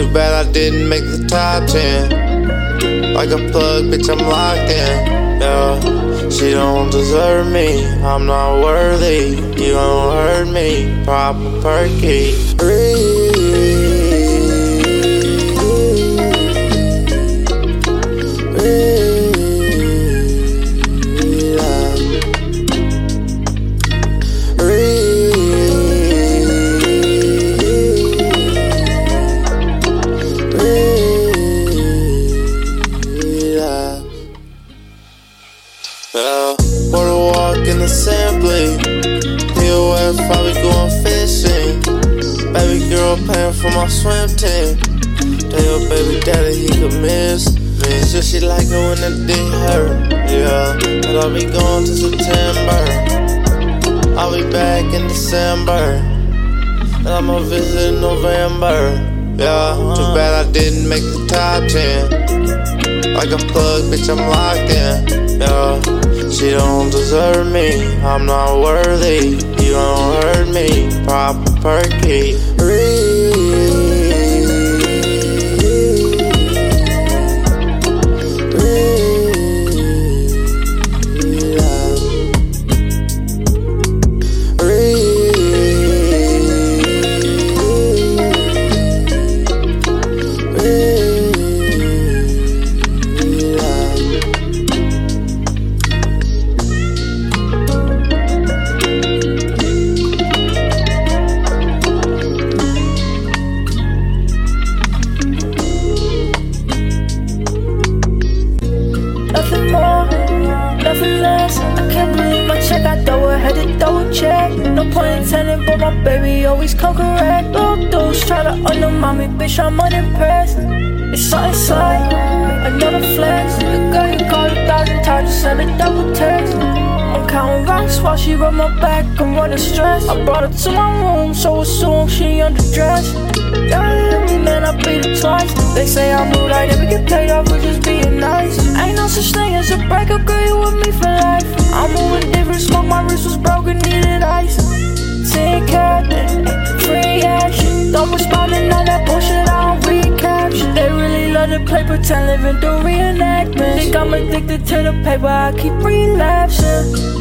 Too bad I didn't make the top 10. Like a plug, bitch, I'm locked in. Yeah, she don't deserve me. I'm not worthy. You don't hurt me. Pop a perky. Yeah, water walk in the assembly. POF, I be going fishing. Baby girl paying for my swim team. Tell your baby daddy he could miss me. So she like it when the dick hurt. Yeah, and I'll be going to September. I'll be back in December. And I'ma visit in November. Yeah, too bad I didn't make the top 10. Like a plug, bitch, I'm locked in. Yeah, she don't deserve me. I'm not worthy. You don't hurt me. Pop a perky. Nothing point in telling, but my baby always come correct. Little those try to undermine me, bitch. I'm unimpressed. It's something slight, another flex. The girl you call a thousand times, send a double text. I'm counting rocks while she rub my back. I'm running stress. I brought her to my room, so assume she underdressed. Yeah, man, I beat her twice. They say I'm rude, I never get paid off for just being nice. Ain't no such thing as a breakup, girl, you with me for life. Play pretend, living through reenactments. Think I'm addicted to the paper, I keep relapsing.